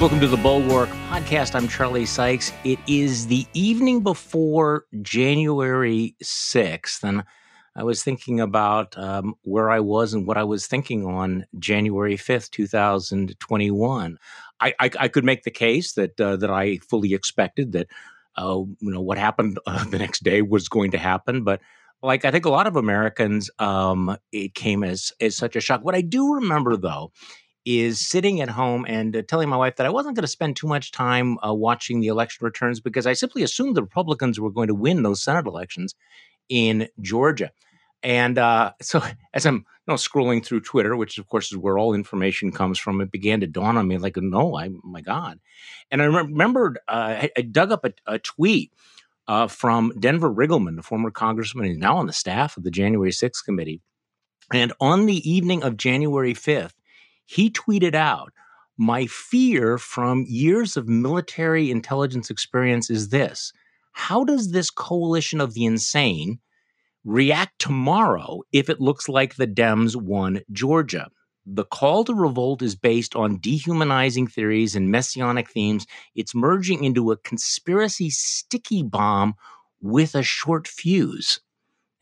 Welcome to the Bulwark podcast. I'm Charlie Sykes. It is the evening before January 6th, and I was thinking about um, where I was and what I was thinking on January 5th, 2021. I, I, I could make the case that uh, that I fully expected that uh, you know what happened uh, the next day was going to happen, but like I think a lot of Americans, um, it came as as such a shock. What I do remember though is sitting at home and uh, telling my wife that I wasn't going to spend too much time uh, watching the election returns because I simply assumed the Republicans were going to win those Senate elections in Georgia. And uh, so, as I'm you know, scrolling through Twitter, which of course is where all information comes from, it began to dawn on me like, no, I, my God. And I remembered, uh, I, I, dug up a, a tweet uh, from Denver Riggleman, the former congressman, who's now on the staff of the January 6th committee. And on the evening of January 5th, he tweeted out, My fear from years of military intelligence experience is this How does this coalition of the insane react tomorrow if it looks like the Dems won Georgia? The call to revolt is based on dehumanizing theories and messianic themes. It's merging into a conspiracy sticky bomb with a short fuse.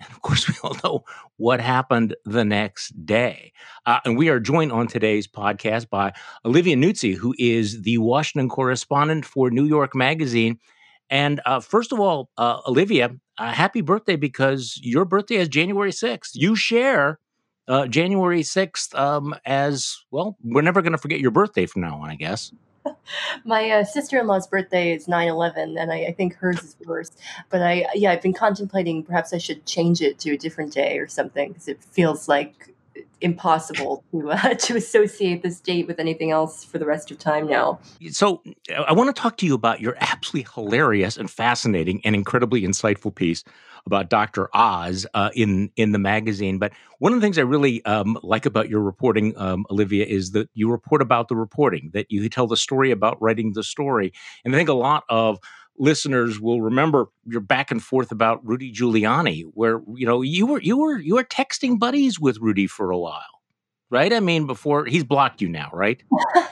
And of course, we all know what happened the next day. Uh, and we are joined on today's podcast by Olivia Nuzzi, who is the Washington correspondent for New York Magazine. And uh, first of all, uh, Olivia, uh, happy birthday because your birthday is January 6th. You share uh, January 6th um, as well. We're never going to forget your birthday from now on, I guess. My uh, sister-in-law's birthday is 9-11 and I, I, think hers is worse. But i yeah i've been contemplating perhaps i should change it to a different day or something because it feels like impossible to uh, to associate this date with anything else for the rest of time now. So I want to talk to you about your absolutely hilarious and fascinating and incredibly insightful piece about Dr. Oz uh, in in the magazine. But one of the things I really um, like about your reporting, um, Olivia, is that you report about the reporting, that you tell the story about writing the story, and I think a lot of listeners will remember your back and forth about Rudy Giuliani, where you know you were you were you were texting buddies with Rudy for a while, right? I mean, before he's blocked you now, right?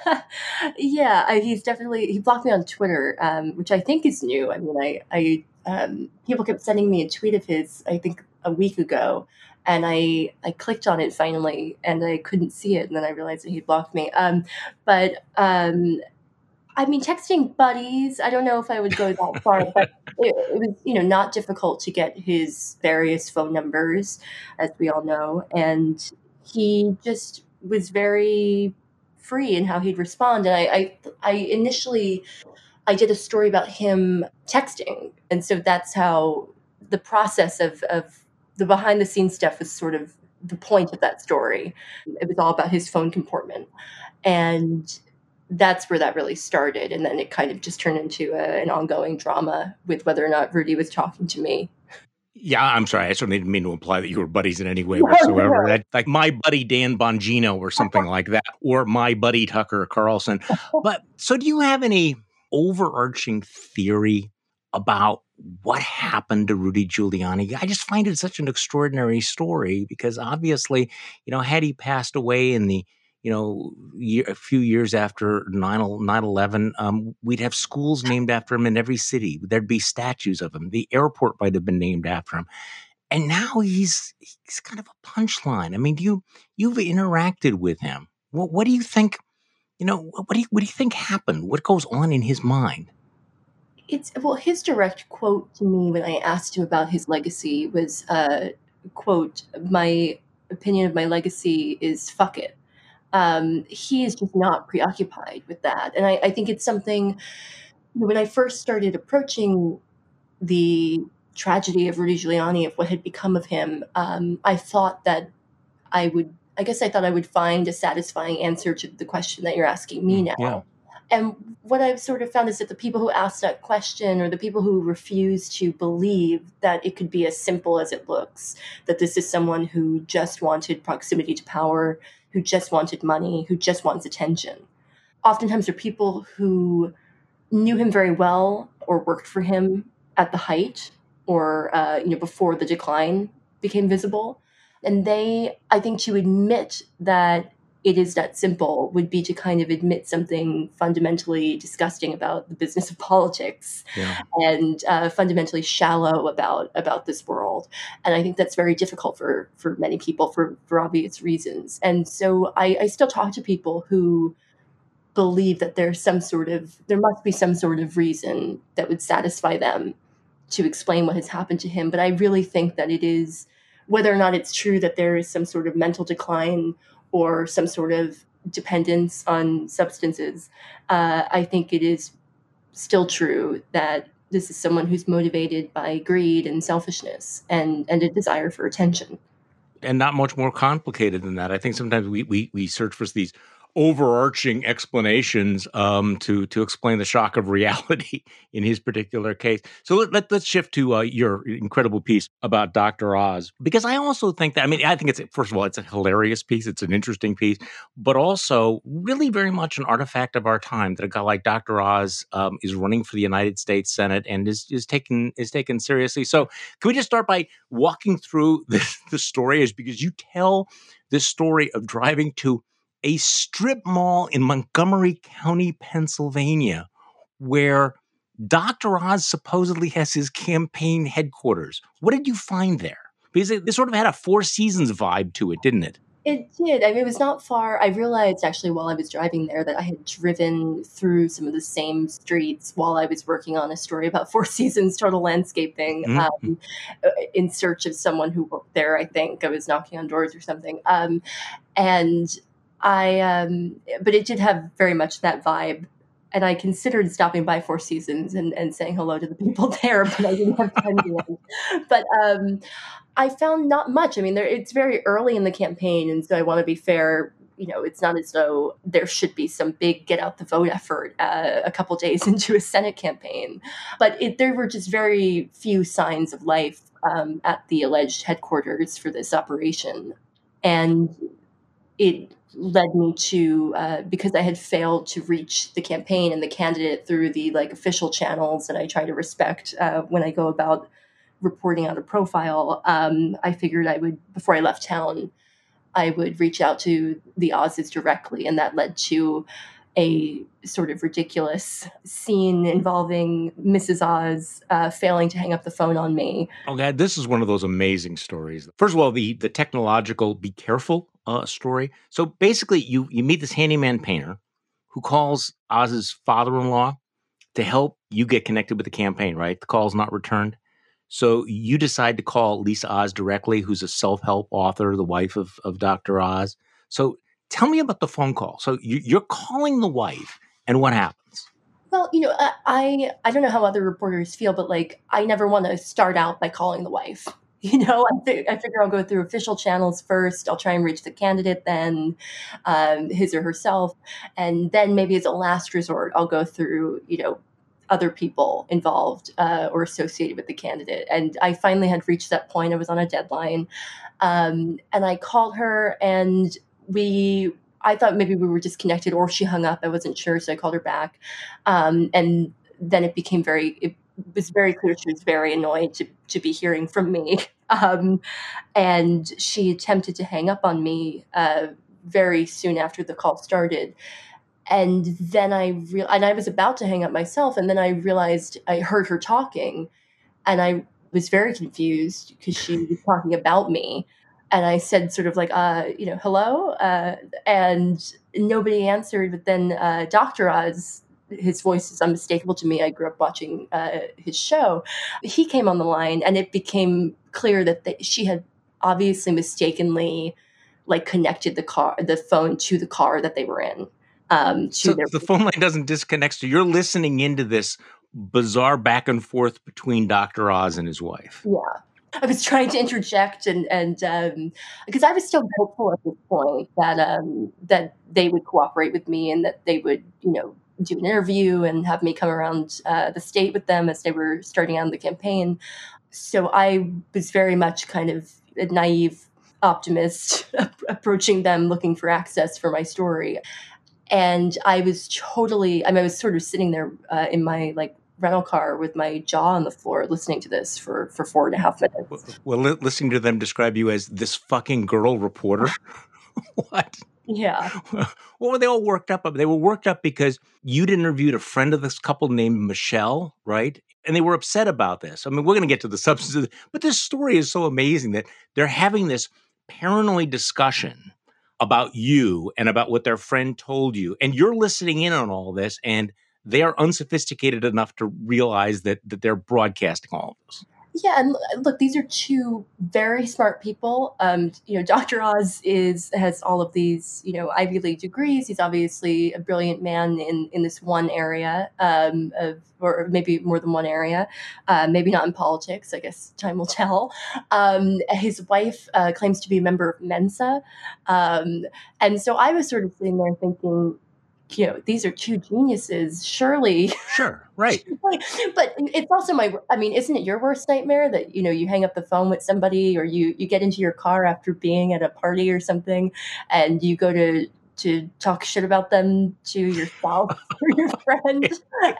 yeah, I, he's definitely he blocked me on Twitter, um, which I think is new. I mean, I I um, people kept sending me a tweet of his, I think a week ago, and I I clicked on it finally, and I couldn't see it, and then I realized that he blocked me. Um, but um, I mean, texting buddies, I don't know if I would go that far, but it, it, was, you know, not difficult to get his various phone numbers, as we all know. And he just was very free in how he'd respond. And I, I, I initially, I did a story about him texting. And so that's how the process of, of the behind the scenes stuff was sort of the point of that story. It was all about his phone comportment. And that's where that really started. And then it kind of just turned into a, an ongoing drama with whether or not Rudy was talking to me. Yeah, I'm sorry. I certainly didn't mean to imply that you were buddies in any way whatsoever. That, like my buddy Dan Bongino or something like that, or my buddy Tucker Carlson. But so, do you have any overarching theory about what happened to Rudy Giuliani? I just find it such an extraordinary story because obviously, you know, had he passed away in the you know, year, a few years after 9 11, um, we'd have schools named after him in every city. There'd be statues of him. The airport might have been named after him. And now he's he's kind of a punchline. I mean, you you've interacted with him. What what do you think? You know, what do you what do you think happened? What goes on in his mind? It's well, his direct quote to me when I asked him about his legacy was, uh, "quote My opinion of my legacy is fuck it." Um, he is just not preoccupied with that. And I, I think it's something when I first started approaching the tragedy of Rudy Giuliani, of what had become of him, um, I thought that I would, I guess I thought I would find a satisfying answer to the question that you're asking me mm, now. Yeah. And what I've sort of found is that the people who ask that question or the people who refuse to believe that it could be as simple as it looks, that this is someone who just wanted proximity to power, who just wanted money, who just wants attention. Oftentimes, are people who knew him very well or worked for him at the height or uh, you know before the decline became visible, and they, I think, to admit that it is that simple would be to kind of admit something fundamentally disgusting about the business of politics yeah. and uh, fundamentally shallow about about this world. And I think that's very difficult for for many people for for obvious reasons. And so I, I still talk to people who believe that there's some sort of there must be some sort of reason that would satisfy them to explain what has happened to him. But I really think that it is whether or not it's true that there is some sort of mental decline or some sort of dependence on substances, uh, I think it is still true that this is someone who's motivated by greed and selfishness and, and a desire for attention. And not much more complicated than that. I think sometimes we, we, we search for these overarching explanations um, to to explain the shock of reality in his particular case. So let, let, us shift to uh, your incredible piece about Dr. Oz because I also think that I mean I think it's first of all it's a hilarious piece, it's an interesting piece, but also really very much an artifact of our time that a guy like Dr. Oz um, is running for the United States Senate and is is taken is taken seriously. So can we just start by walking through the, the story is because you tell this story of driving to a strip mall in Montgomery County, Pennsylvania, where Dr. Oz supposedly has his campaign headquarters. What did you find there? Because it, it sort of had a Four Seasons vibe to it, didn't it? It did. I mean, it was not far. I realized actually while I was driving there that I had driven through some of the same streets while I was working on a story about Four Seasons total landscaping mm-hmm. um, uh, in search of someone who worked there. I think I was knocking on doors or something. Um, and I, um, but it did have very much that vibe. And I considered stopping by Four Seasons and, and saying hello to the people there, but I didn't have time to. But um, I found not much. I mean, there, it's very early in the campaign, and so I want to be fair. You know, it's not as though there should be some big get out the vote effort uh, a couple days into a Senate campaign, but it, there were just very few signs of life um, at the alleged headquarters for this operation, and it led me to uh, because I had failed to reach the campaign and the candidate through the like official channels that I try to respect uh, when I go about reporting on a profile. Um, I figured I would before I left town, I would reach out to the Oz's directly, and that led to a sort of ridiculous scene involving Mrs. Oz uh, failing to hang up the phone on me. Oh, God, this is one of those amazing stories. First of all, the the technological be careful uh, story. So basically, you you meet this handyman painter who calls Oz's father-in-law to help you get connected with the campaign. Right, the call's not returned. So you decide to call Lisa Oz directly, who's a self-help author, the wife of of Dr. Oz. So tell me about the phone call. So you, are calling the wife, and what happens? Well, you know, I I don't know how other reporters feel, but like I never want to start out by calling the wife. You know, I, th- I figure I'll go through official channels first. I'll try and reach the candidate, then um, his or herself, and then maybe as a last resort, I'll go through you know other people involved uh, or associated with the candidate. And I finally had reached that point. I was on a deadline. Um, and I called her and we I thought maybe we were disconnected or she hung up. I wasn't sure, so I called her back. Um, and then it became very it was very clear she was very annoyed to, to be hearing from me. Um, and she attempted to hang up on me uh, very soon after the call started. And then I and I was about to hang up myself, and then I realized I heard her talking, and I was very confused because she was talking about me and I said sort of like, uh, you know, hello, uh, and nobody answered. But then uh, Dr. Oz, his voice is unmistakable to me. I grew up watching uh, his show. He came on the line, and it became clear that the, she had obviously mistakenly like connected the car, the phone to the car that they were in. Um, so their- the phone line doesn't disconnect. So you're listening into this bizarre back and forth between Dr. Oz and his wife. Yeah. I was trying to interject and and um, because I was still hopeful at this point that um, that they would cooperate with me and that they would you know do an interview and have me come around uh, the state with them as they were starting on the campaign. So I was very much kind of a naive optimist approaching them looking for access for my story. And I was totally, I mean, I was sort of sitting there uh, in my like rental car with my jaw on the floor listening to this for for four and a half minutes. Well, listening to them describe you as this fucking girl reporter. what? Yeah. what were they all worked up? about? They were worked up because you'd interviewed a friend of this couple named Michelle, right? And they were upset about this. I mean, we're going to get to the substance of it, but this story is so amazing that they're having this paranoid discussion about you and about what their friend told you. And you're listening in on all this, and they are unsophisticated enough to realize that, that they're broadcasting all of this. Yeah, and look, these are two very smart people. Um, you know, Dr. Oz is has all of these, you know, Ivy League degrees. He's obviously a brilliant man in in this one area um, of, or maybe more than one area. Uh, maybe not in politics. I guess time will tell. Um, his wife uh, claims to be a member of Mensa, um, and so I was sort of sitting there thinking, you know these are two geniuses surely. Sure right. But it's also my i mean isn't it your worst nightmare that you know you hang up the phone with somebody or you you get into your car after being at a party or something and you go to to talk shit about them to yourself or your friend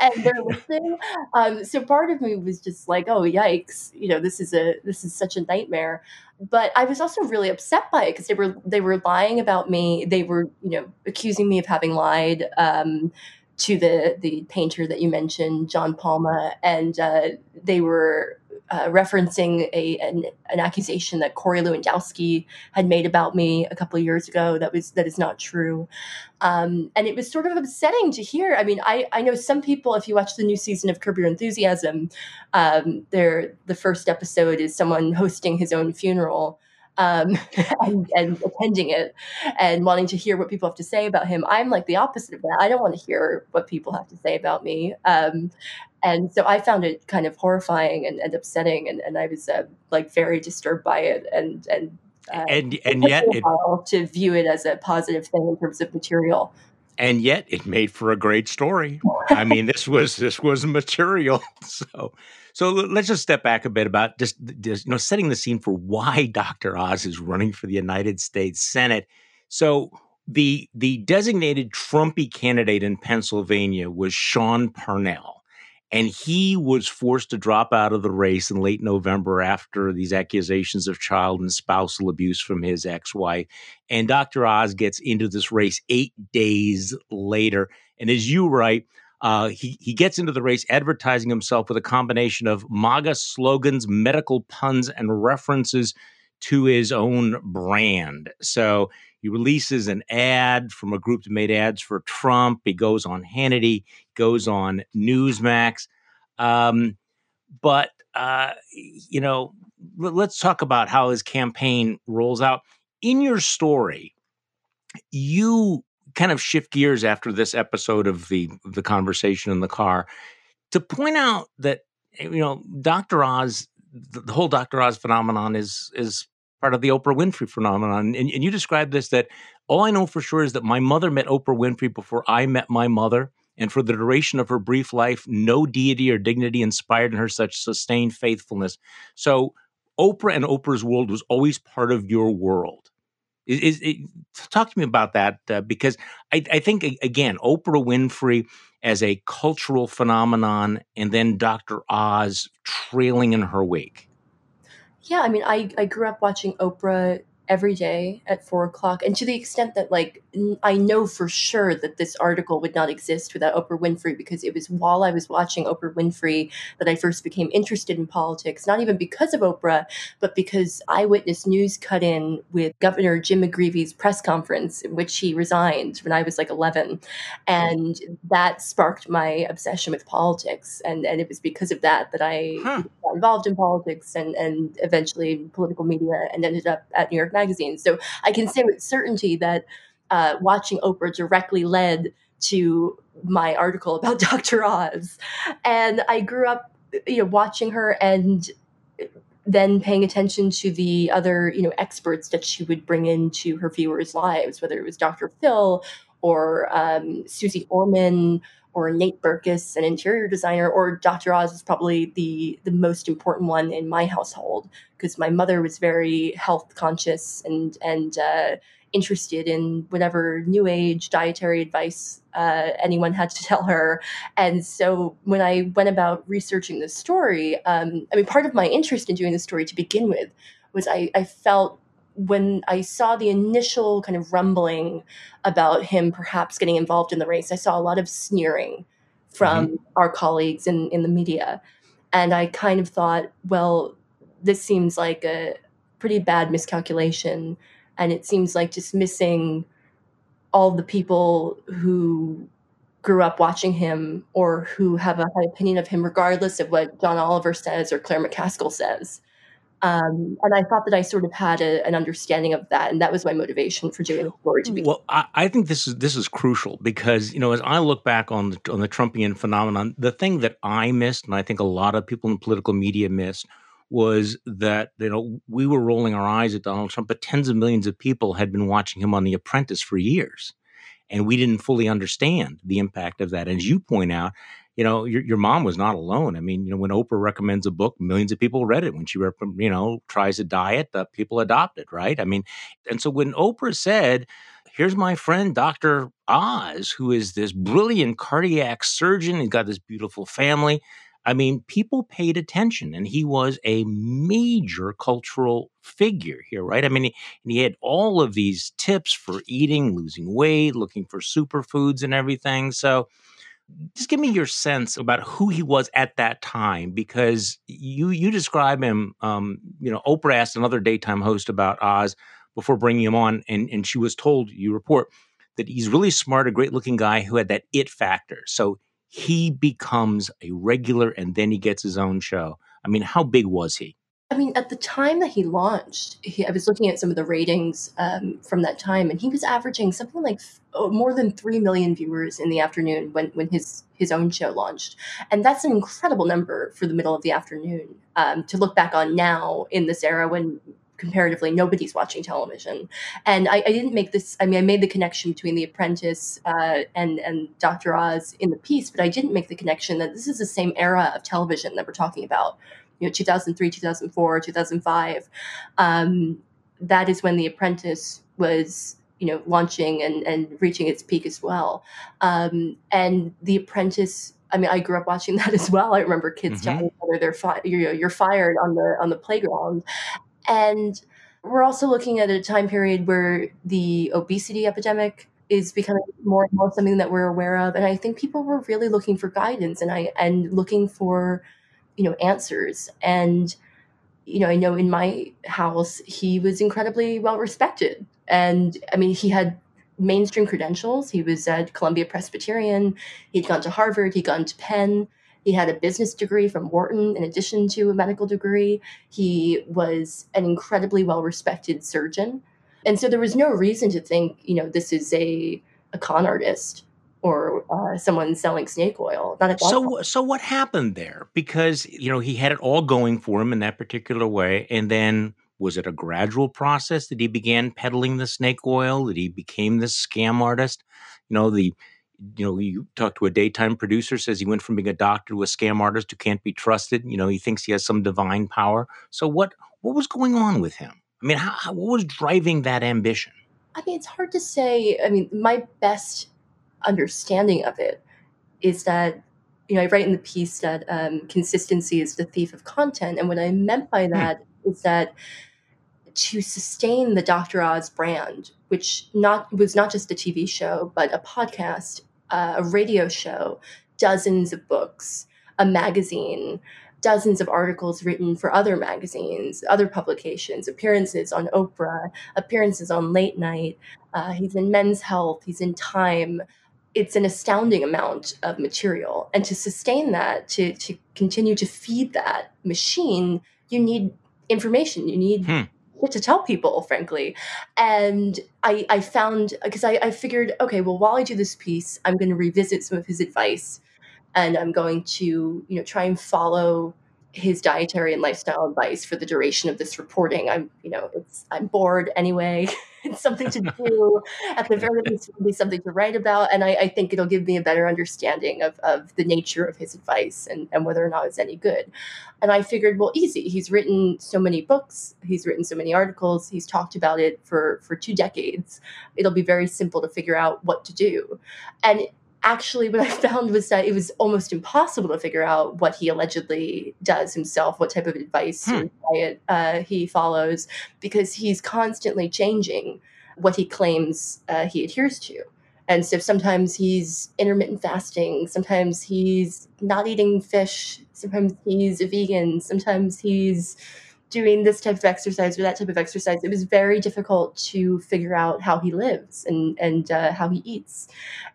and they're listening. Um, so part of me was just like oh yikes you know this is a this is such a nightmare. But i was also really upset by it because they were they were lying about me. They were you know accusing me of having lied um, to the the painter that you mentioned john palma and uh, they were uh, referencing a an, an, accusation that Corey Lewandowski had made about me a couple of years ago. That was that is not true, um, and it was sort of upsetting to hear. I mean, I I know some people. If you watch the new season of Curb Your Enthusiasm, um, there the first episode is someone hosting his own funeral um, and, and, attending it and wanting to hear what people have to say about him. I'm like the opposite of that. I don't want to hear what people have to say about me. Um, and so I found it kind of horrifying and, and upsetting, and, and I was uh, like very disturbed by it, and and uh, and and yet it, to view it as a positive thing in terms of material. And yet it made for a great story. I mean, this was this was material. So so let's just step back a bit about just, just you know setting the scene for why Dr. Oz is running for the United States Senate. So the the designated Trumpy candidate in Pennsylvania was Sean Parnell. And he was forced to drop out of the race in late November after these accusations of child and spousal abuse from his ex wife. And Dr. Oz gets into this race eight days later. And as you write, uh, he, he gets into the race advertising himself with a combination of MAGA slogans, medical puns, and references to his own brand. So he releases an ad from a group that made ads for Trump. He goes on Hannity, goes on Newsmax. Um, but, uh, you know, let's talk about how his campaign rolls out. In your story, you kind of shift gears after this episode of the the conversation in the car to point out that you know Dr. Oz the whole Dr. Oz phenomenon is is part of the Oprah Winfrey phenomenon and, and you described this that all I know for sure is that my mother met Oprah Winfrey before I met my mother and for the duration of her brief life no deity or dignity inspired in her such sustained faithfulness so Oprah and Oprah's world was always part of your world is, is, talk to me about that uh, because I, I, think again Oprah Winfrey as a cultural phenomenon, and then Dr. Oz trailing in her wake. Yeah, I mean, I I grew up watching Oprah every day at four o'clock. And to the extent that, like, I know for sure that this article would not exist without Oprah Winfrey because it was while I was watching Oprah Winfrey that I first became interested in politics, not even because of Oprah, but because Eyewitness News cut in with Governor Jim McGreevey's press conference in which he resigned when I was like 11. And that sparked my obsession with politics. And, and it was because of that that I huh. got involved in politics and, and eventually political media and ended up at New York magazine. So I can say with certainty that uh, watching Oprah directly led to my article about Dr. Oz. And I grew up, you know, watching her and then paying attention to the other, you know, experts that she would bring into her viewers' lives, whether it was Dr. Phil or um, Suze Orman or Nate Berkus, an interior designer, or Dr. Oz is probably the the most important one in my household because my mother was very health conscious and and uh, interested in whatever new age dietary advice uh, anyone had to tell her. And so when I went about researching the story, um, I mean, part of my interest in doing the story to begin with was I, I felt when I saw the initial kind of rumbling about him perhaps getting involved in the race, I saw a lot of sneering from mm-hmm. our colleagues in, in the media. And I kind of thought, well, this seems like a pretty bad miscalculation. And it seems like dismissing all the people who grew up watching him or who have a high opinion of him, regardless of what John Oliver says or Claire McCaskill says. Um, and I thought that I sort of had a, an understanding of that, and that was my motivation for doing the story. To. Well, I, I, think this is this is crucial because you know as I look back on the on the Trumpian phenomenon, the thing that I missed, and I think a lot of people in political media missed, was that you know we were rolling our eyes at Donald Trump, but tens of millions of people had been watching him on The Apprentice for years, and we didn't fully understand the impact of that. As you point out, you know, your, your mom was not alone. I mean, you know, when Oprah recommends a book, millions of people read it. When she, you know, tries a diet, people adopt it, right? I mean, and so when Oprah said, here's my friend, Dr. Oz, who is this brilliant cardiac surgeon, he's got this beautiful family. I mean, people paid attention, and he was a major cultural figure here, right? I mean, he, he had all of these tips for eating, losing weight, looking for superfoods and everything. So, just give me your sense about who he was at that time, because you you describe him. Um, you know, Oprah asked another daytime host about Oz before bringing him on, and and she was told you report that he's really smart, a great looking guy who had that it factor. So he becomes a regular, and then he gets his own show. I mean, how big was he? I mean, at the time that he launched, he, I was looking at some of the ratings um, from that time, and he was averaging something like oh, more than three million viewers in the afternoon when when his his own show launched, and that's an incredible number for the middle of the afternoon um, to look back on now in this era when comparatively nobody's watching television. And I, I, didn't make this i mean i made the connection between the apprentice uh, and and dr oz in the piece but i didn't make the connection that this is the same era of television that we're talking about you know 2003 2004 2005 um, that is when the apprentice was you know launching and, and reaching its peak as well um, and the apprentice I mean, I grew up watching that as well. I remember kids mm-hmm. telling each other they're fi- you're, you're fired on the on the playground, and we're also looking at a time period where the obesity epidemic is becoming more and more something that we're aware of, and I think people were really looking for guidance and I and looking for you know answers. And you know i know in my house he was incredibly well respected. And i mean he had mainstream credentials. He was at columbia presbyterian. He'd gone to harvard. He'd gone to penn. He had a business degree from wharton in addition to a medical degree. He was an incredibly well respected surgeon. And so there was no reason to think you know this is a a con artist or uh, someone selling snake oil. Not at so, point. so what happened there? Because you know he had it all going for him in that particular way, and then was it a gradual process that he began peddling the snake oil? That he became this scam artist? You know the. You know, you talk to a daytime producer, says he went from being a doctor to a scam artist who can't be trusted. You know, he thinks he has some divine power. So, what what was going on with him? I mean, how, how, what was driving that ambition? I mean, it's hard to say. I mean, my best understanding of it is that you know I write in the piece that um, consistency is the thief of content, and what I meant by hmm. that mm. is that to sustain the Dr. Oz brand, which not was not just a TV show, but a podcast, uh, a radio show, dozens of books, a magazine, dozens of articles written for other magazines, other publications, appearances on Oprah, appearances on Late Night. Uh, he's in Men's Health, he's in Time it's an astounding amount of material and to sustain that to to continue to feed that machine you need information you need hmm. to tell people frankly and i i found because I, I figured okay well while i do this piece i'm going to revisit some of his advice and i'm going to you know try and follow his dietary and lifestyle advice for the duration of this reporting. I'm, you know, it's I'm bored anyway. it's something to do. At the very least, it'll be something to write about, and I, I, think it'll give me a better understanding of, of the nature of his advice and, and whether or not it's any good. And I figured, well, easy. He's written so many books. He's written so many articles. He's talked about it for for two decades. It'll be very simple to figure out what to do. And actually, what I found was that it was almost impossible to figure out what he allegedly does himself, what type of advice hmm. or diet uh, he follows, because he's constantly changing what he claims uh, he adheres to. And so sometimes he's intermittent fasting, sometimes he's not eating fish, sometimes he's a vegan, sometimes he's doing this type of exercise or that type of exercise. It was very difficult to figure out how he lives and and uh, how he eats.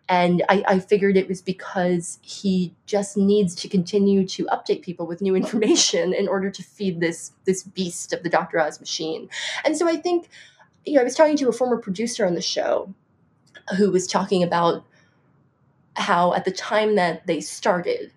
And I, I figured it was because he just needs to continue to update people with new information in order to feed this this beast of the Dr. Oz machine. And so I think, you know, I was talking to a former producer on the show who was talking about how at the time that they started,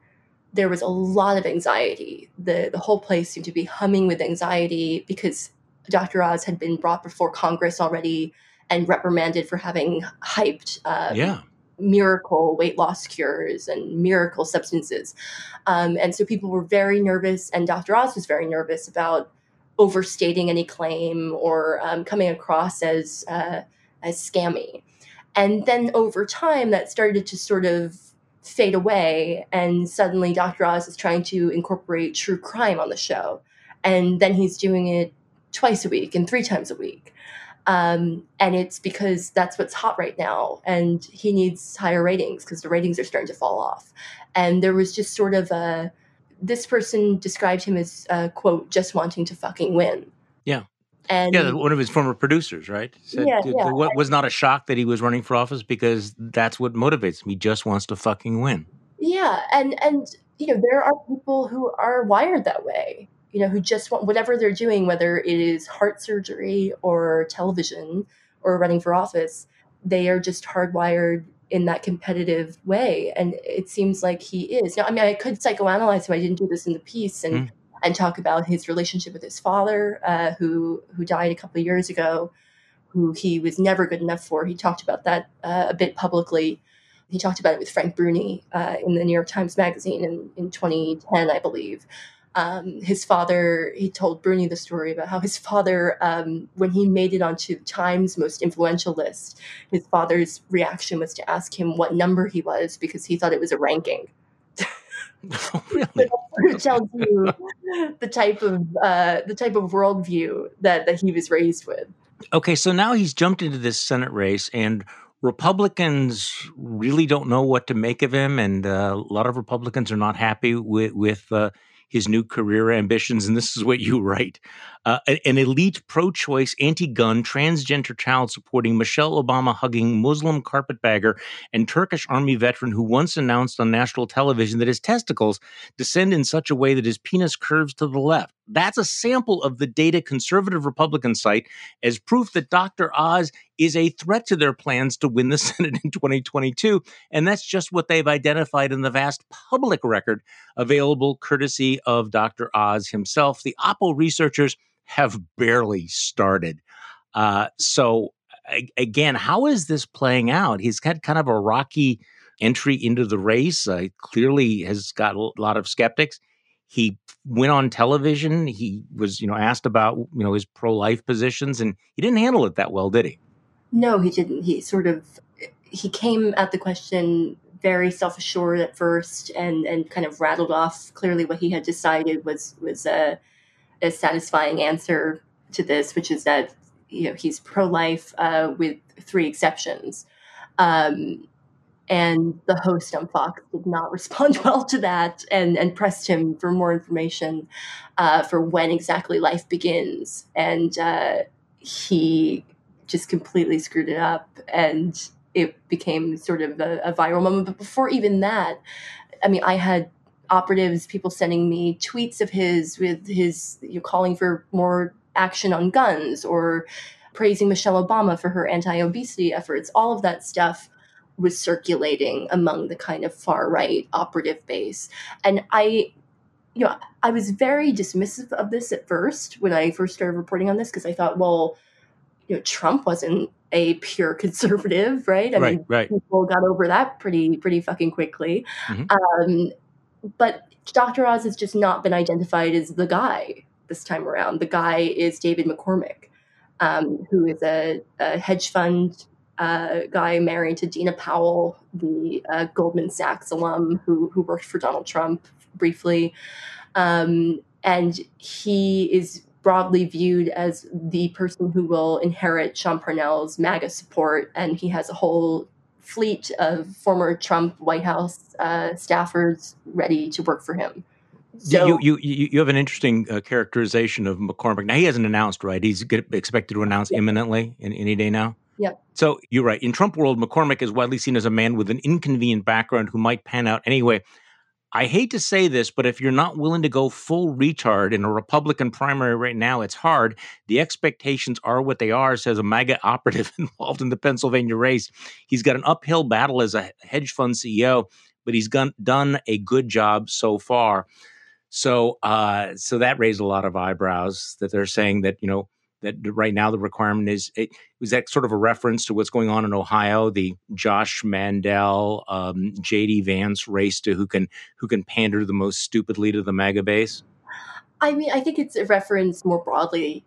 there was a lot of anxiety. The the whole place seemed to be humming with anxiety because Dr. Oz had been brought before Congress already and reprimanded for having hyped um, yeah. miracle weight loss cures and miracle substances. Um, and so people were very nervous, and Dr. Oz was very nervous about overstating any claim or um, coming across as uh, as scammy. And then over time, that started to sort of fade away. And suddenly, Dr. Oz is trying to incorporate true crime on the show. And then he's doing it twice a week and three times a week. Um, and it's because that's what's hot right now. And he needs higher ratings because the ratings are starting to fall off. And there was just sort of a this person described him as, uh, quote, just wanting to fucking win. Yeah. And yeah, one of his former producers, right? Said, yeah, yeah. What was not a shock that he was running for office because that's what motivates him. He just wants to fucking win. Yeah, and and you know there are people who are wired that way. You know, who just want whatever they're doing, whether it is heart surgery or television or running for office, they are just hardwired in that competitive way. And it seems like he is. Now, I mean, I could psychoanalyze him. I didn't do this in the piece, and. Mm and talk about his relationship with his father, uh, who who died a couple of years ago, who he was never good enough for. He talked about that uh, a bit publicly. He talked about it with Frank Bruni uh, in the New York Times Magazine in, in 2010, I believe. Um, his father, he told Bruni the story about how his father, um, when he made it onto Times most influential list, his father's reaction was to ask him what number he was because he thought it was a ranking. really? it tells you the type of uh, the type of worldview that that he was raised with. Okay, so now he's jumped into this Senate race, and Republicans really don't know what to make of him, and uh, a lot of Republicans are not happy with with uh, his new career ambitions. And this is what you write uh, an elite pro choice, anti gun, transgender child supporting, Michelle Obama hugging Muslim carpetbagger and Turkish army veteran who once announced on national television that his testicles descend in such a way that his penis curves to the left. That's a sample of the data conservative Republicans cite as proof that Dr. Oz is a threat to their plans to win the Senate in 2022. And that's just what they've identified in the vast public record available courtesy of Dr. Oz himself. The Oppo researchers have barely started. Uh, so, again, how is this playing out? He's had kind of a rocky entry into the race. Uh, clearly, has got a lot of skeptics. He went on television. He was, you know, asked about you know his pro-life positions, and he didn't handle it that well, did he? No, he didn't. He sort of he came at the question very self-assured at first, and and kind of rattled off clearly what he had decided was was a, a satisfying answer to this, which is that you know he's pro-life uh, with three exceptions. Um, and the host on Fox did not respond well to that and, and pressed him for more information uh, for when exactly life begins. And uh, he just completely screwed it up and it became sort of a, a viral moment. But before even that, I mean, I had operatives, people sending me tweets of his with his you know, calling for more action on guns or praising Michelle Obama for her anti obesity efforts, all of that stuff was circulating among the kind of far right operative base. And I, you know, I was very dismissive of this at first when I first started reporting on this because I thought, well, you know, Trump wasn't a pure conservative, right? I right, mean, right. people got over that pretty, pretty fucking quickly. Mm-hmm. Um, but Dr. Oz has just not been identified as the guy this time around. The guy is David McCormick, um, who is a, a hedge fund uh, guy married to Dina Powell, the uh, Goldman Sachs alum who who worked for Donald Trump briefly, um, and he is broadly viewed as the person who will inherit Sean Parnell's MAGA support, and he has a whole fleet of former Trump White House uh, staffers ready to work for him. So, you, you, you you have an interesting uh, characterization of McCormick. Now he hasn't announced, right? He's expected to announce yeah. imminently in any day now. Yep. So you're right. In Trump world, McCormick is widely seen as a man with an inconvenient background who might pan out anyway. I hate to say this, but if you're not willing to go full retard in a Republican primary right now, it's hard. The expectations are what they are, says a MAGA operative involved in the Pennsylvania race. He's got an uphill battle as a hedge fund CEO, but he's done a good job so far. So, uh, so that raised a lot of eyebrows that they're saying that you know that right now the requirement is it, was that sort of a reference to what's going on in Ohio, the Josh Mandel, um, JD Vance race to who can who can pander the most stupidly to the MAGA base. I mean, I think it's a reference more broadly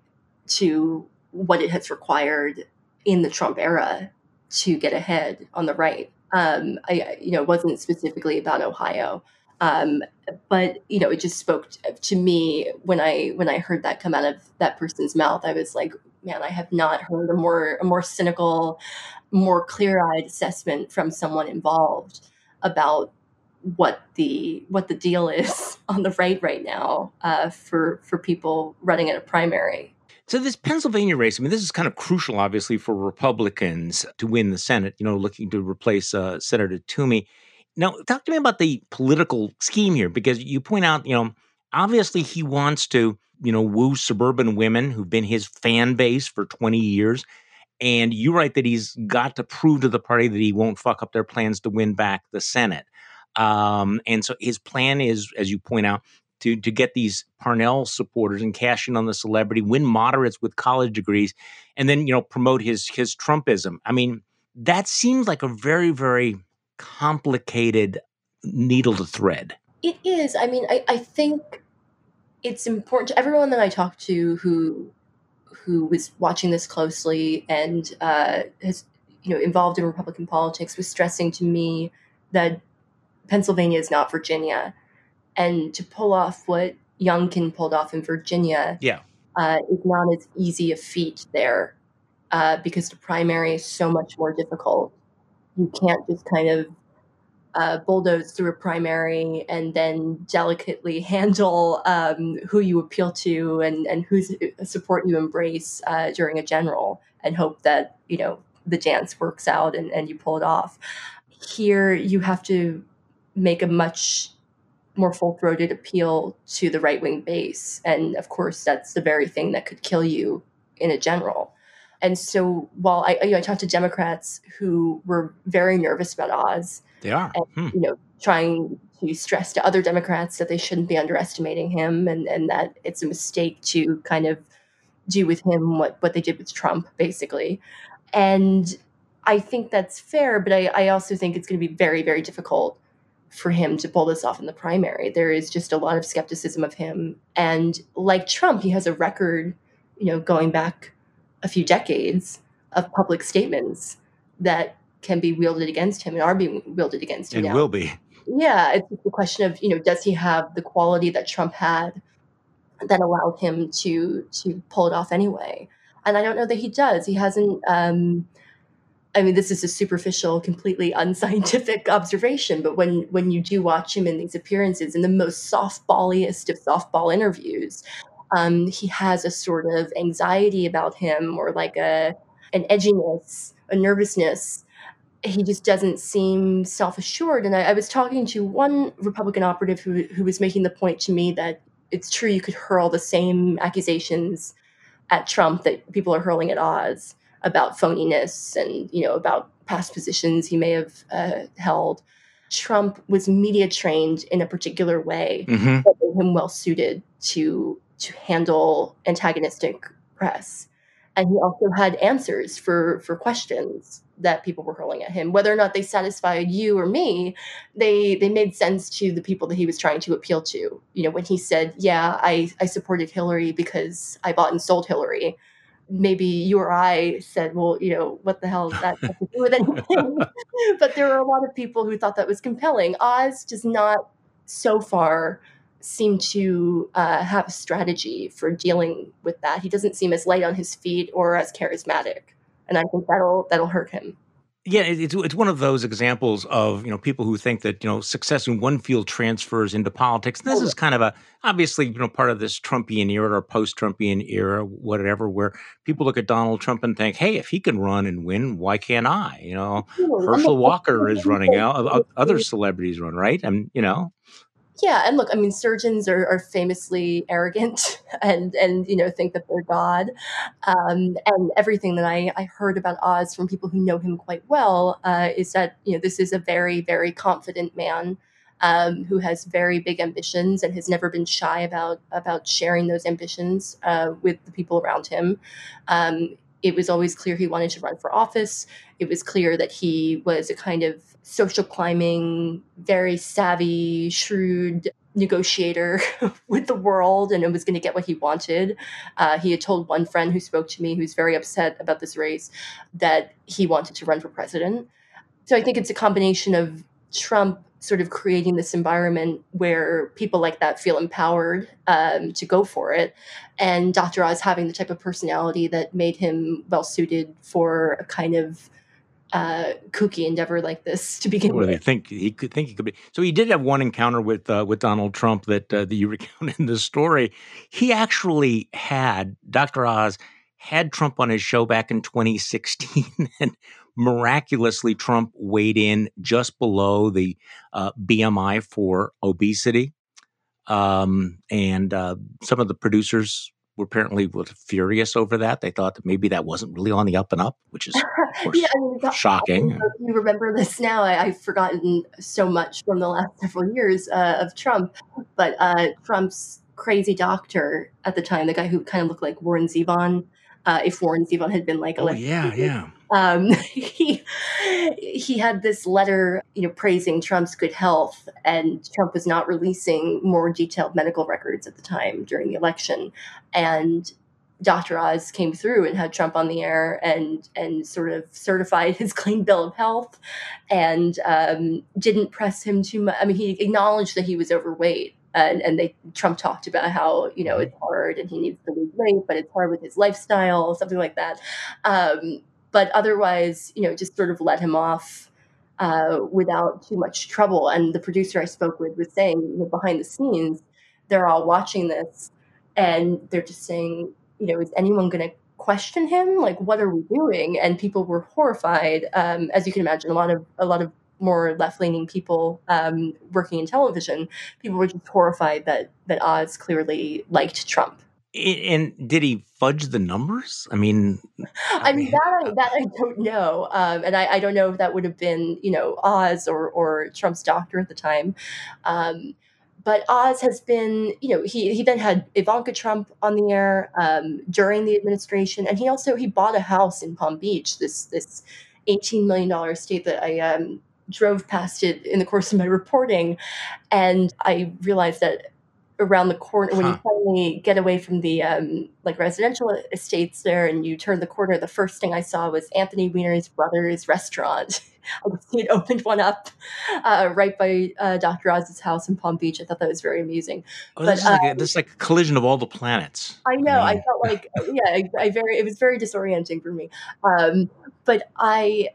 to what it has required in the Trump era to get ahead on the right. Um, I, you know, it wasn't specifically about Ohio. Um, but you know, it just spoke to me when I when I heard that come out of that person's mouth. I was like, man, I have not heard a more a more cynical, more clear eyed assessment from someone involved about what the what the deal is on the right right now uh, for for people running in a primary. So this Pennsylvania race, I mean, this is kind of crucial, obviously, for Republicans to win the Senate. You know, looking to replace uh, Senator Toomey. Now, talk to me about the political scheme here, because you point out, you know, obviously he wants to, you know, woo suburban women who've been his fan base for 20 years. And you write that he's got to prove to the party that he won't fuck up their plans to win back the Senate. Um, and so his plan is, as you point out, to to get these Parnell supporters and cash in on the celebrity, win moderates with college degrees, and then you know promote his his Trumpism. I mean, that seems like a very very complicated needle to thread. It is. I mean, I, I think it's important to everyone that I talked to who who was watching this closely and uh, has you know involved in Republican politics was stressing to me that Pennsylvania is not Virginia, and to pull off what Youngkin pulled off in Virginia, yeah, uh, is not as easy a feat there uh, because the primary is so much more difficult you can't just kind of uh, bulldoze through a primary and then delicately handle um, who you appeal to and, and whose support you embrace uh, during a general and hope that you know the dance works out and, and you pull it off. Here you have to make a much more full-throated appeal to the right-wing base. And of course that's the very thing that could kill you in a general and so while I, you know, I talked to Democrats who were very nervous about Oz, they are, and, hmm. you know, trying to stress to other Democrats that they shouldn't be underestimating him and, and that it's a mistake to kind of do with him what, what they did with Trump, basically. And I think that's fair, but I, I also think it's going to be very, very difficult for him to pull this off in the primary. There is just a lot of skepticism of him. And like Trump, he has a record, you know, going back a few decades of public statements that can be wielded against him and are being wielded against him. And now. will be. Yeah, it's the question of you know does he have the quality that Trump had that allowed him to to pull it off anyway? And I don't know that he does. He hasn't. Um, I mean, this is a superficial, completely unscientific observation, but when when you do watch him in these appearances, in the most softballiest of softball interviews, um, he has a sort of anxiety about him or like a an edginess, a nervousness. He just doesn't seem self assured. And I, I, was talking to one Republican operative who, who was making the point to me that it's true you could hurl the same accusations at Trump that people are hurling at Oz about phoniness and you know about past positions he may have uh, held. Trump was media trained in a particular way mm-hmm. that made him well suited to to handle antagonistic press. And he also had answers for, for questions that people were hurling at him. Whether or not they satisfied you or me, they they made sense to the people that he was trying to appeal to. You know, when he said, Yeah, I, I supported Hillary because I bought and sold Hillary. maybe you or I said, well, you know, what the hell does that have to do with anything? but there were a lot of people who thought that was compelling. Oz does not so far seem to uh, have a strategy for dealing with that. He doesn't seem as light on his feet or as charismatic, and I think that'll that'll hurt him. Yeah, it's it's one of those examples of you know people who think that you know success in one field transfers into politics. this is kind of a obviously you know part of this Trumpian era or post-Trumpian era, whatever, where people look at Donald Trump and think, hey, if he can run and win, why can't I? You know, Herschel Walker is running out, other celebrities run, right? And you know, yeah, and look, I mean, surgeons are, are famously arrogant and and you know think that they're God, um, and everything that I, I heard about Oz from people who know him quite well uh, is that you know this is a very very confident man um, who has very big ambitions and has never been shy about about sharing those ambitions uh, with the people around him. Um, it was always clear he wanted to run for office. It was clear that he was a kind of social climbing, very savvy, shrewd negotiator with the world and it was going to get what he wanted. Uh, he had told one friend who spoke to me, who's very upset about this race, that he wanted to run for president. So I think it's a combination of Trump sort of creating this environment where people like that feel empowered um, to go for it. And Dr. Oz having the type of personality that made him well suited for a kind of uh, kooky endeavor like this to begin well, with. think he could think he could be. So he did have one encounter with uh, with Donald Trump that uh, that you recount in the story. He actually had Dr. Oz had Trump on his show back in 2016, and miraculously Trump weighed in just below the uh, BMI for obesity. Um, and uh, some of the producers were apparently were furious over that. They thought that maybe that wasn't really on the up and up, which is course, yeah, I mean, shocking. you remember this now. I, have forgotten so much from the last several years uh, of Trump, but uh, Trump's crazy doctor at the time, the guy who kind of looked like Warren Zevon, uh, if Warren Zevon had been like, oh yeah, yeah. Um, he he had this letter, you know, praising Trump's good health, and Trump was not releasing more detailed medical records at the time during the election, and Dr. Oz came through and had Trump on the air and and sort of certified his clean bill of health, and um, didn't press him too much. I mean, he acknowledged that he was overweight, and, and they Trump talked about how you know it's hard and he needs to lose weight, but it's hard with his lifestyle, something like that. Um, but otherwise, you know, just sort of let him off uh, without too much trouble. And the producer I spoke with was saying, you know, behind the scenes, they're all watching this, and they're just saying, you know, is anyone going to question him? Like, what are we doing? And people were horrified, um, as you can imagine. A lot of a lot of more left leaning people um, working in television, people were just horrified that that Oz clearly liked Trump. And did he fudge the numbers? I mean, I mean that I, that I don't know, um, and I, I, don't know if that would have been you know Oz or or Trump's doctor at the time. Um, but Oz has been, you know, he he then had Ivanka Trump on the air um, during the administration, and he also he bought a house in Palm Beach, this this eighteen million dollar estate that I um, drove past it in the course of my reporting, and I realized that around the corner when you finally get away from the um, like residential estates there and you turn the corner the first thing i saw was anthony weiner's brother's restaurant. He had opened one up uh, right by uh, dr oz's house in palm beach. I thought that was very amusing. Oh, but, this, is like a, um, this is like a collision of all the planets. I know. I, mean. I felt like yeah I, I, very it was very disorienting for me. Um, but i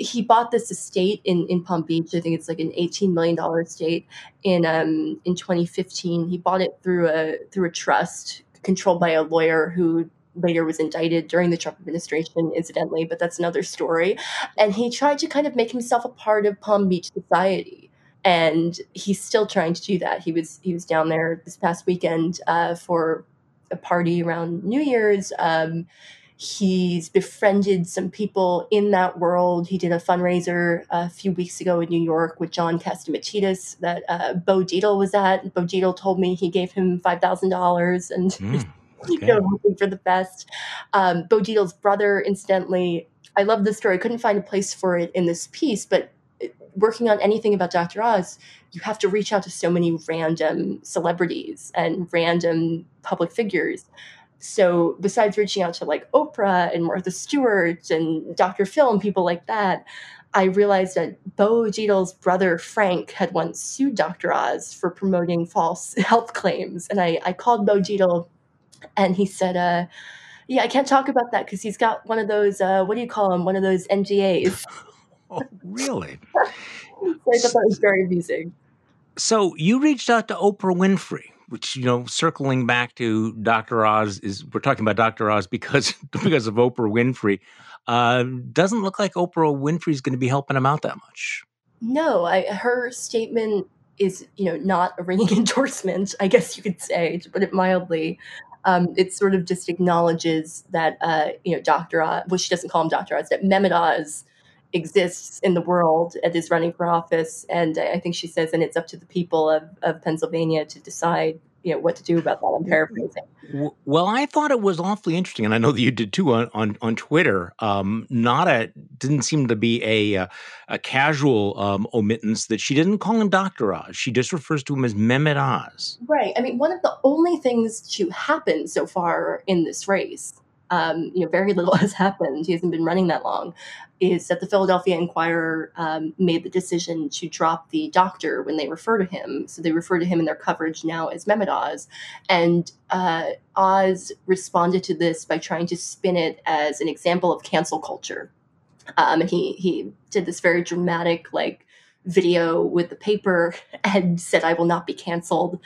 he bought this estate in, in Palm Beach. I think it's like an eighteen million dollar estate in um, in 2015. He bought it through a through a trust controlled by a lawyer who later was indicted during the Trump administration, incidentally, but that's another story. And he tried to kind of make himself a part of Palm Beach society. And he's still trying to do that. He was he was down there this past weekend uh, for a party around New Year's. Um, He's befriended some people in that world. He did a fundraiser a few weeks ago in New York with John Catsimatidis that uh, Bo Dietl was at. Bo Dietl told me he gave him five thousand dollars and mm, okay. you know hoping for the best. Um, Bo Dietl's brother, incidentally, I love this story. I couldn't find a place for it in this piece, but uh, working on anything about Dr. Oz, you have to reach out to so many random celebrities and random public figures so besides reaching out to like Oprah and Martha Stewart and Dr. Phil and people like that, I realized that Bo Dietl's brother Frank had once sued Dr. Oz for promoting false health claims. And I, I called Bo Dietl and he said, uh, yeah, I can't talk about that because he's got one of those, uh, what do you call them? One of those NDAs. oh, really? so I thought that was very amusing. So you reached out to Oprah Winfrey which you know, circling back to Dr. Oz is we're talking about Dr. Oz because because of Oprah Winfrey. Uh, doesn't look like Oprah Winfrey is going to be helping him out that much. No, I, her statement is you know not a ringing endorsement, I guess you could say, to put it mildly. Um, it sort of just acknowledges that uh, you know Dr. Oz, well, she doesn't call him Dr. Oz, that Mehmet Oz exists in the world and is running for office. And I think she says, and it's up to the people of, of Pennsylvania to decide you know what to do about that. I'm paraphrasing. Well, I thought it was awfully interesting, and I know that you did too on on, on Twitter. Um, not a didn't seem to be a a, a casual um, omittance that she didn't call him Doctor Oz. She just refers to him as Mehmet Oz. Right. I mean, one of the only things to happen so far in this race um, you know, very little has happened. He hasn't been running that long. Is that the Philadelphia Inquirer um, made the decision to drop the doctor when they refer to him? So they refer to him in their coverage now as Mehmet Oz, and uh, Oz responded to this by trying to spin it as an example of cancel culture. Um, and he he did this very dramatic like video with the paper and said I will not be canceled.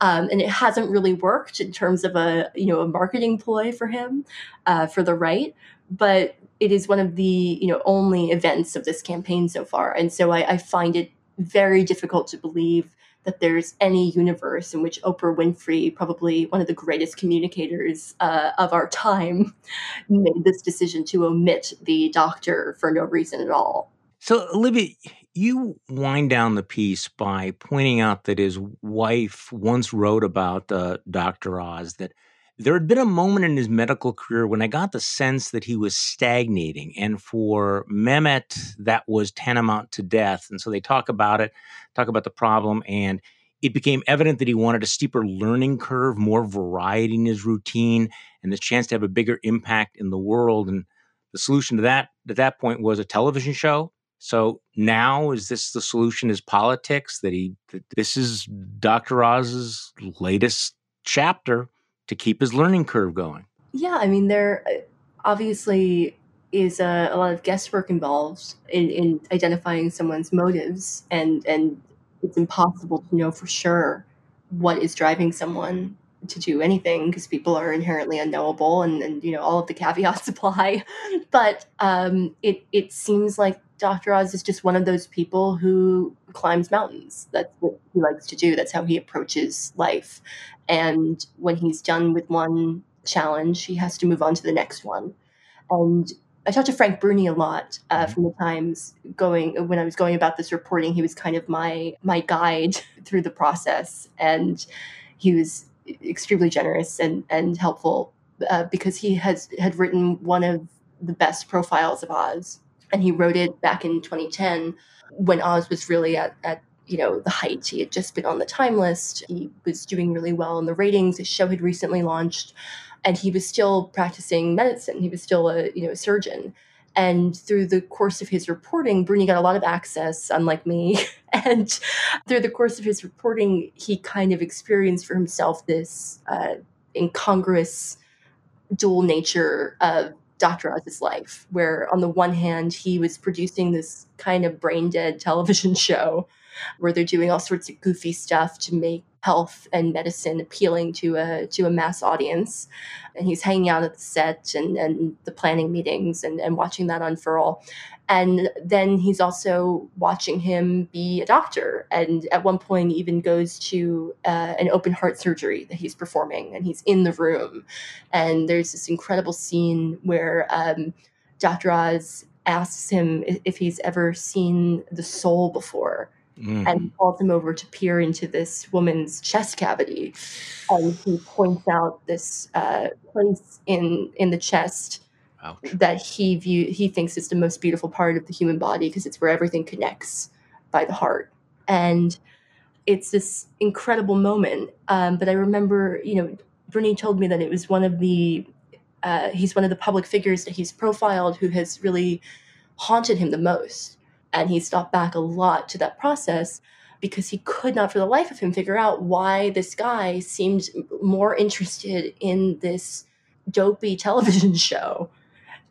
Um, and it hasn't really worked in terms of a you know a marketing ploy for him uh, for the right, but it is one of the you know only events of this campaign so far, and so I, I find it very difficult to believe that there's any universe in which Oprah Winfrey, probably one of the greatest communicators uh, of our time, made this decision to omit the doctor for no reason at all. So, Olivia, you wind down the piece by pointing out that his wife once wrote about uh, Dr. Oz that there had been a moment in his medical career when I got the sense that he was stagnating. And for Mehmet, that was tantamount to death. And so they talk about it, talk about the problem, and it became evident that he wanted a steeper learning curve, more variety in his routine, and the chance to have a bigger impact in the world. And the solution to that at that point was a television show so now is this the solution? Is politics that he that this is Dr. Oz's latest chapter to keep his learning curve going? Yeah, I mean there uh, obviously is a, a lot of guesswork involved in, in identifying someone's motives, and and it's impossible to know for sure what is driving someone to do anything because people are inherently unknowable and, and you know all of the caveats apply but um, it it seems like Dr. Oz is just one of those people who climbs mountains. That's what he likes to do. That's how he approaches life. And when he's done with one challenge, he has to move on to the next one. And I talked to Frank Bruni a lot uh, mm-hmm. from the Times. Going when I was going about this reporting, he was kind of my my guide through the process, and he was extremely generous and and helpful uh, because he has had written one of the best profiles of Oz and he wrote it back in 2010 when Oz was really at, at you know the height. He had just been on the time list. He was doing really well in the ratings. His show had recently launched, and he was still practicing medicine. He was still a you know a surgeon. And through the course of his reporting, Bruni got a lot of access, unlike me. and through the course of his reporting, he kind of experienced for himself this uh, incongruous dual nature of Dr. Oz's life, where on the one hand, he was producing this kind of brain dead television show where they're doing all sorts of goofy stuff to make health and medicine appealing to a to a mass audience. And he's hanging out at the set and, and the planning meetings and, and watching that unfurl. And then he's also watching him be a doctor. And at one point, even goes to uh, an open heart surgery that he's performing, and he's in the room. And there's this incredible scene where um, Dr. Oz asks him if he's ever seen the soul before mm. and calls him over to peer into this woman's chest cavity. And he points out this uh, place in in the chest Ouch. that he view he thinks is the most beautiful part of the human body because it's where everything connects by the heart. And it's this incredible moment. Um, but I remember, you know, Bruni told me that it was one of the uh, he's one of the public figures that he's profiled who has really haunted him the most. And he stopped back a lot to that process because he could not, for the life of him, figure out why this guy seemed more interested in this dopey television show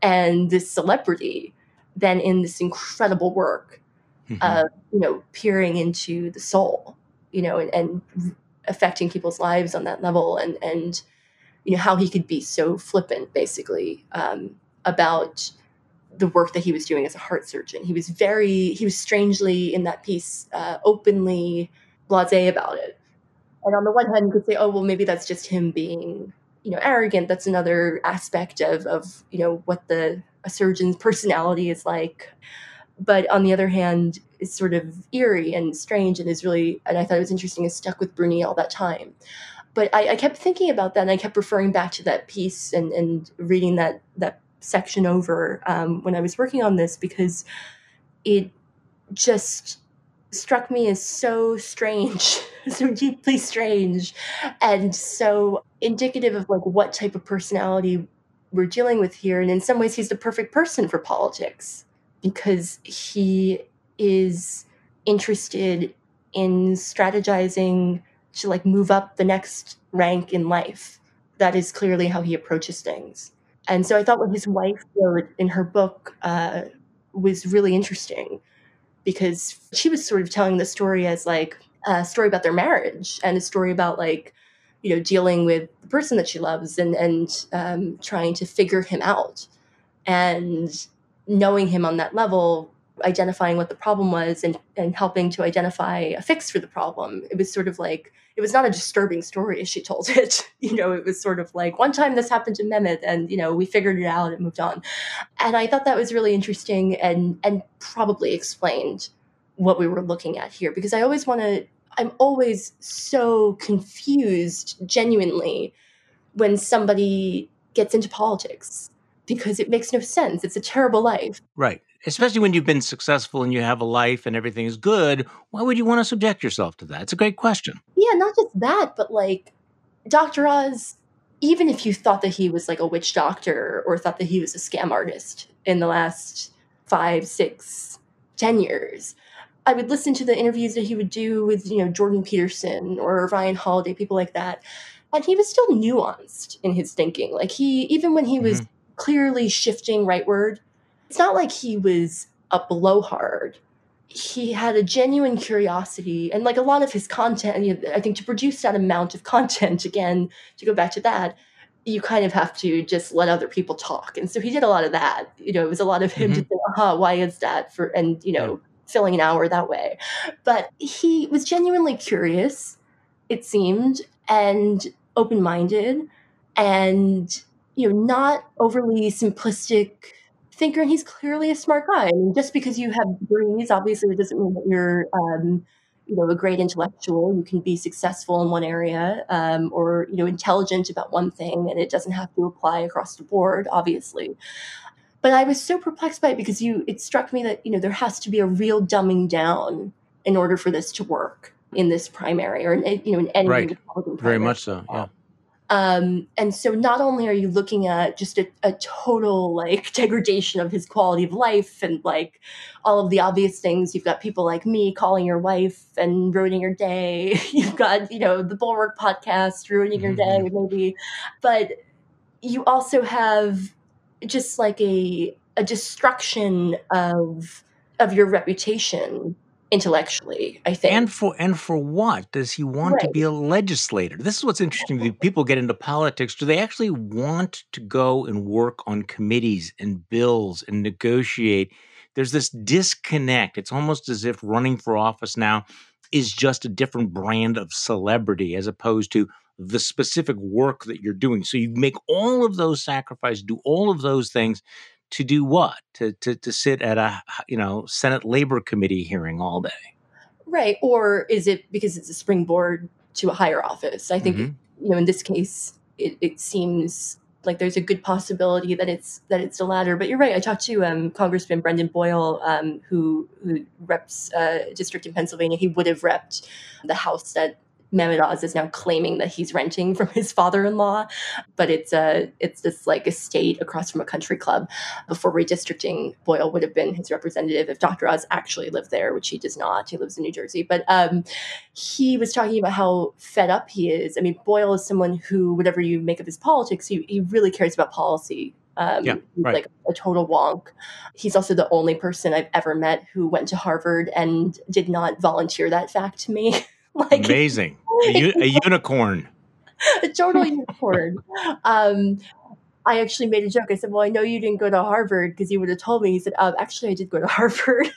and this celebrity than in this incredible work mm-hmm. of, you know, peering into the soul, you know, and, and affecting people's lives on that level and, and, you know, how he could be so flippant, basically, um, about the work that he was doing as a heart surgeon. He was very, he was strangely in that piece, uh, openly blase about it. And on the one hand, you could say, oh, well, maybe that's just him being, you know, arrogant. That's another aspect of, of you know, what the a surgeon's personality is like. But on the other hand, it's sort of eerie and strange and is really, and I thought it was interesting, is stuck with Bruni all that time. But I, I kept thinking about that and I kept referring back to that piece and, and reading that, that section over um, when I was working on this because it just struck me as so strange, so deeply strange, and so indicative of like what type of personality we're dealing with here. And in some ways, he's the perfect person for politics because he is interested in strategizing to like move up the next rank in life. That is clearly how he approaches things. And so I thought what his wife wrote in her book uh, was really interesting because she was sort of telling the story as like a story about their marriage and a story about like you know dealing with the person that she loves and and um, trying to figure him out and knowing him on that level identifying what the problem was and, and helping to identify a fix for the problem. It was sort of like, it was not a disturbing story as she told it. you know, it was sort of like, one time this happened to Mehmet and, you know, we figured it out and moved on. And I thought that was really interesting and, and probably explained what we were looking at here because I always want to, I'm always so confused genuinely when somebody gets into politics because it makes no sense. It's a terrible life. Right especially when you've been successful and you have a life and everything is good, why would you want to subject yourself to that? It's a great question. Yeah, not just that, but like Dr. Oz, even if you thought that he was like a witch doctor or thought that he was a scam artist in the last five, six, ten years, I would listen to the interviews that he would do with, you know, Jordan Peterson or Ryan Holiday, people like that. And he was still nuanced in his thinking. Like he, even when he was mm-hmm. clearly shifting rightward, it's not like he was a blowhard. He had a genuine curiosity, and like a lot of his content, you know, I think to produce that amount of content, again, to go back to that, you kind of have to just let other people talk. And so he did a lot of that. You know, it was a lot of him mm-hmm. to say, aha, why is that? For and you know, filling an hour that way. But he was genuinely curious, it seemed, and open-minded, and you know, not overly simplistic thinker, and he's clearly a smart guy. I mean, just because you have degrees, obviously, it doesn't mean that you're, um, you know, a great intellectual. You can be successful in one area, um, or you know, intelligent about one thing, and it doesn't have to apply across the board, obviously. But I was so perplexed by it because you, it struck me that you know there has to be a real dumbing down in order for this to work in this primary, or in, you know, in any right. Very much so. Yeah. Um, and so not only are you looking at just a, a, total like degradation of his quality of life and like all of the obvious things, you've got people like me calling your wife and ruining your day. You've got, you know, the Bulwark podcast ruining your day, mm-hmm. maybe. But you also have just like a a destruction of of your reputation intellectually i think. And for and for what? Does he want right. to be a legislator? This is what's interesting people get into politics. Do they actually want to go and work on committees and bills and negotiate? There's this disconnect. It's almost as if running for office now is just a different brand of celebrity as opposed to the specific work that you're doing. So you make all of those sacrifices do all of those things to do what? To, to, to sit at a, you know, Senate Labor Committee hearing all day. Right. Or is it because it's a springboard to a higher office? I think, mm-hmm. you know, in this case, it, it seems like there's a good possibility that it's that it's the latter. But you're right. I talked to um, Congressman Brendan Boyle, um, who who reps uh, district in Pennsylvania. He would have repped the House that Mehmet Oz is now claiming that he's renting from his father-in-law, but it's a it's this like estate across from a country club. Before redistricting, Boyle would have been his representative if Dr. Oz actually lived there, which he does not. He lives in New Jersey, but um, he was talking about how fed up he is. I mean, Boyle is someone who, whatever you make of his politics, he, he really cares about policy. Um, Yeah, he's right. like a total wonk. He's also the only person I've ever met who went to Harvard and did not volunteer that fact to me. like Amazing. A, u- a unicorn. a total unicorn. Um, I actually made a joke. I said, "Well, I know you didn't go to Harvard because you would have told me." He said, um, "Actually, I did go to Harvard,"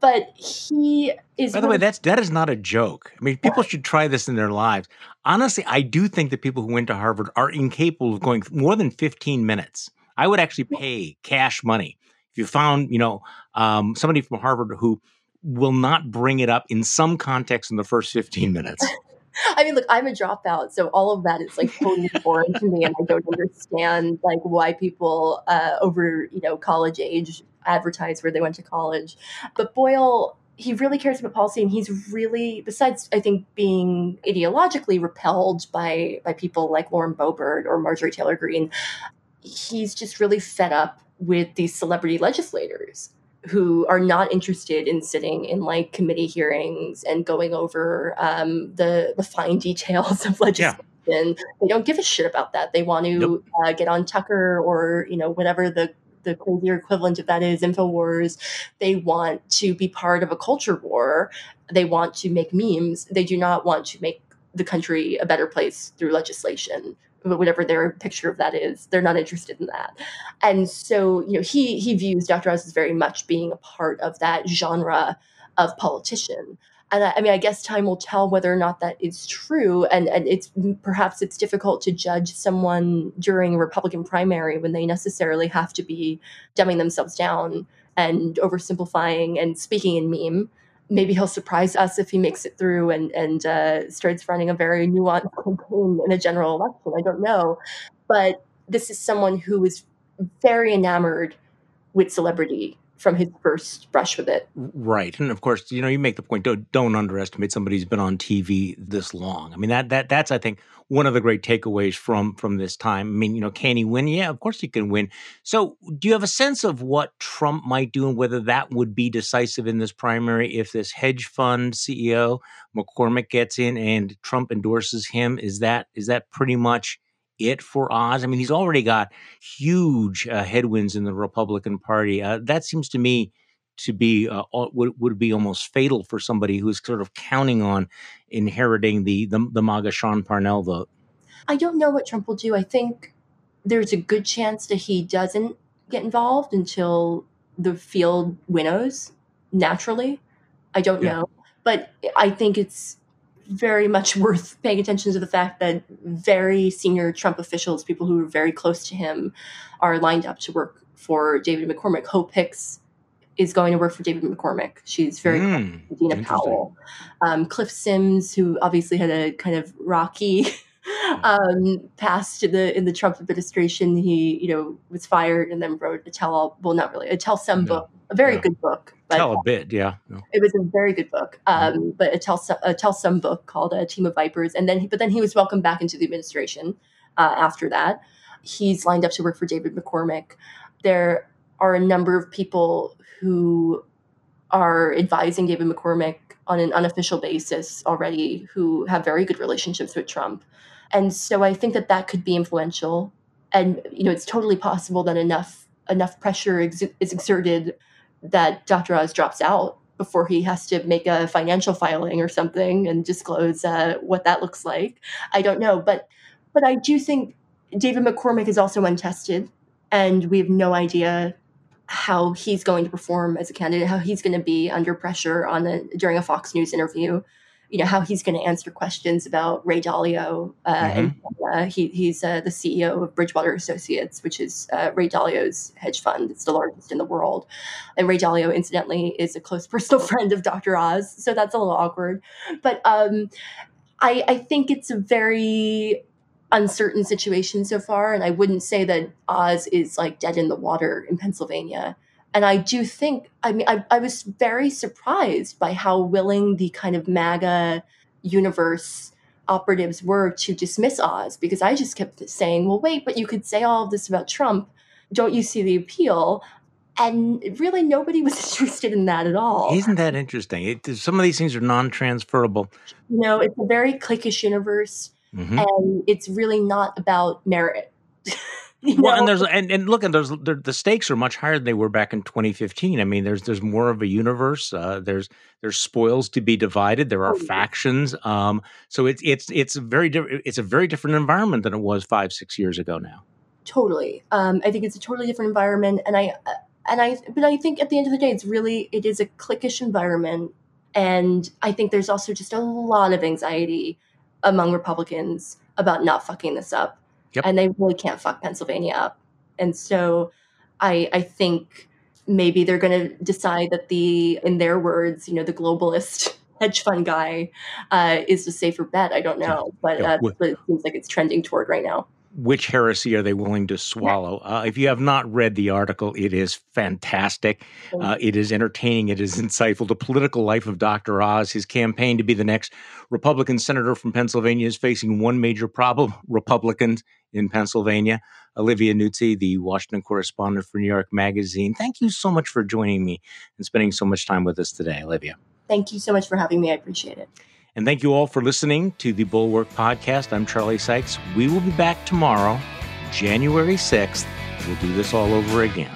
but he is. By the way, that's that is not a joke. I mean, people should try this in their lives. Honestly, I do think that people who went to Harvard are incapable of going more than 15 minutes. I would actually pay cash money if you found, you know, um, somebody from Harvard who will not bring it up in some context in the first 15 minutes. I mean, look, I'm a dropout, so all of that is like totally foreign to me, and I don't understand like why people uh, over you know college age advertise where they went to college. But Boyle, he really cares about policy, and he's really, besides I think being ideologically repelled by by people like Lauren Boebert or Marjorie Taylor Greene, he's just really fed up with these celebrity legislators who are not interested in sitting in like committee hearings and going over um, the the fine details of legislation. They don't give a shit about that. They want to Nope. uh, get on Tucker or you know whatever the the crazier equivalent of that is Infowars. They want to be part of a culture war. They want to make memes. They do not want to make the country a better place through legislation whatever their picture of that is they're not interested in that. And so you know he he views dr. Oz as very much being a part of that genre of politician. And I, I mean i guess time will tell whether or not that is true. And and it's perhaps it's difficult to judge someone during a republican primary when they necessarily have to be dumbing themselves down and oversimplifying and speaking in meme maybe he'll surprise us if he makes it through and and uh, starts running a very nuanced campaign in a general election. I don't know, but this is someone who is very enamored with celebrity from his first brush with it. Right, and of course, you know, you make the point. Don't, don't underestimate somebody who's been on TV this long. I mean, that that that's I think one of the great takeaways from from this time. I mean, you know, can he win? Yeah, of course he can win. So, do you have a sense of what Trump might do and whether that would be decisive in this primary if this hedge fund CEO McCormick gets in and Trump endorses him? Is that is that pretty much it for Oz? I mean, he's already got huge uh, headwinds in the Republican Party. Uh, that seems to me to be uh, would, would be almost fatal for somebody who's sort of counting on inheriting the the, the MAGA Sean Parnell vote. I don't know what Trump will do. I think there's a good chance that he doesn't get involved until the field winnows naturally. I don't Yeah. know. But I think it's very much worth paying attention to the fact that very senior Trump officials, people who are very close to him, are lined up to work for David McCormick. Hope Hicks is going to work for David McCormick. She's very Mm, Dina. Powell. Um, Cliff Sims, who obviously had a kind of rocky um, past in the in the Trump administration, he you know was fired and then wrote a tell all well not really a tell some Yeah. book, a very Yeah. good book, but Tell a bit, yeah. It was a very good book, um, but a tell some, a tell some book called A Team of Vipers, and then he, but then he was welcomed back into the administration uh, after that. He's lined up to work for David McCormick. There are a number of people who are advising David McCormick on an unofficial basis already who have very good relationships with Trump. And so I think that that could be influential. And you know, it's totally possible that enough enough pressure ex- is exerted that Dr. Oz drops out before he has to make a financial filing or something and disclose uh, what that looks like. I don't know, but but I do think David McCormick is also untested, and we have no idea how he's going to perform as a candidate, how he's going to be under pressure on a, during a Fox News interview. You know how he's going to answer questions about Ray Dalio, uh, and uh, he, he's uh, the CEO of Bridgewater Associates, which is uh, Ray Dalio's hedge fund. It's the largest in the world, and Ray Dalio, incidentally, is a close personal friend of Dr. Oz, so that's a little awkward. But um, I, I think it's a very uncertain situation so far, and I wouldn't say that Oz is like dead in the water in Pennsylvania. And I do think, I mean, I, I was very surprised by how willing the kind of MAGA universe operatives were to dismiss Oz because I just kept saying, well, wait, but you could say all of this about Trump. Don't you see the appeal? And really, nobody was interested in that at all. Isn't that interesting? It, some of these things are non transferable. You know, it's a very cliquish universe, mm-hmm. and it's really not about merit. Well, and there's and, and look, and there's the stakes are much higher than they were back in 2015. I mean, there's there's more of a universe. Uh, there's there's spoils to be divided. There are oh, factions. Um, so it's it's it's a very different it's a very different environment than it was five six years ago now. Totally. Um, I think it's a totally different environment, and I uh, and I but I think at the end of the day, it's really it is a cliquish environment, and I think there's also just a lot of anxiety among Republicans about not fucking this up Yep. And they really can't fuck Pennsylvania up. And so I I think maybe they're going to decide that the in their words, you know, the globalist hedge fund guy uh, is a safer bet. I don't know, but yeah. that's what it seems like it's trending toward right now which heresy are they willing to swallow? Uh, if you have not read the article, it is fantastic. Uh, it is entertaining. It is insightful. The political life of Dr. Oz, his campaign to be the next Republican senator from Pennsylvania, is facing one major problem Republicans in Pennsylvania. Olivia Nuzzi, the Washington correspondent for New York Magazine. Thank you so much for joining me and spending so much time with us today, Olivia. Thank you so much for having me. I appreciate it. And thank you all for listening to the Bulwark Podcast. I'm Charlie Sykes. We will be back tomorrow, January 6th. We'll do this all over again.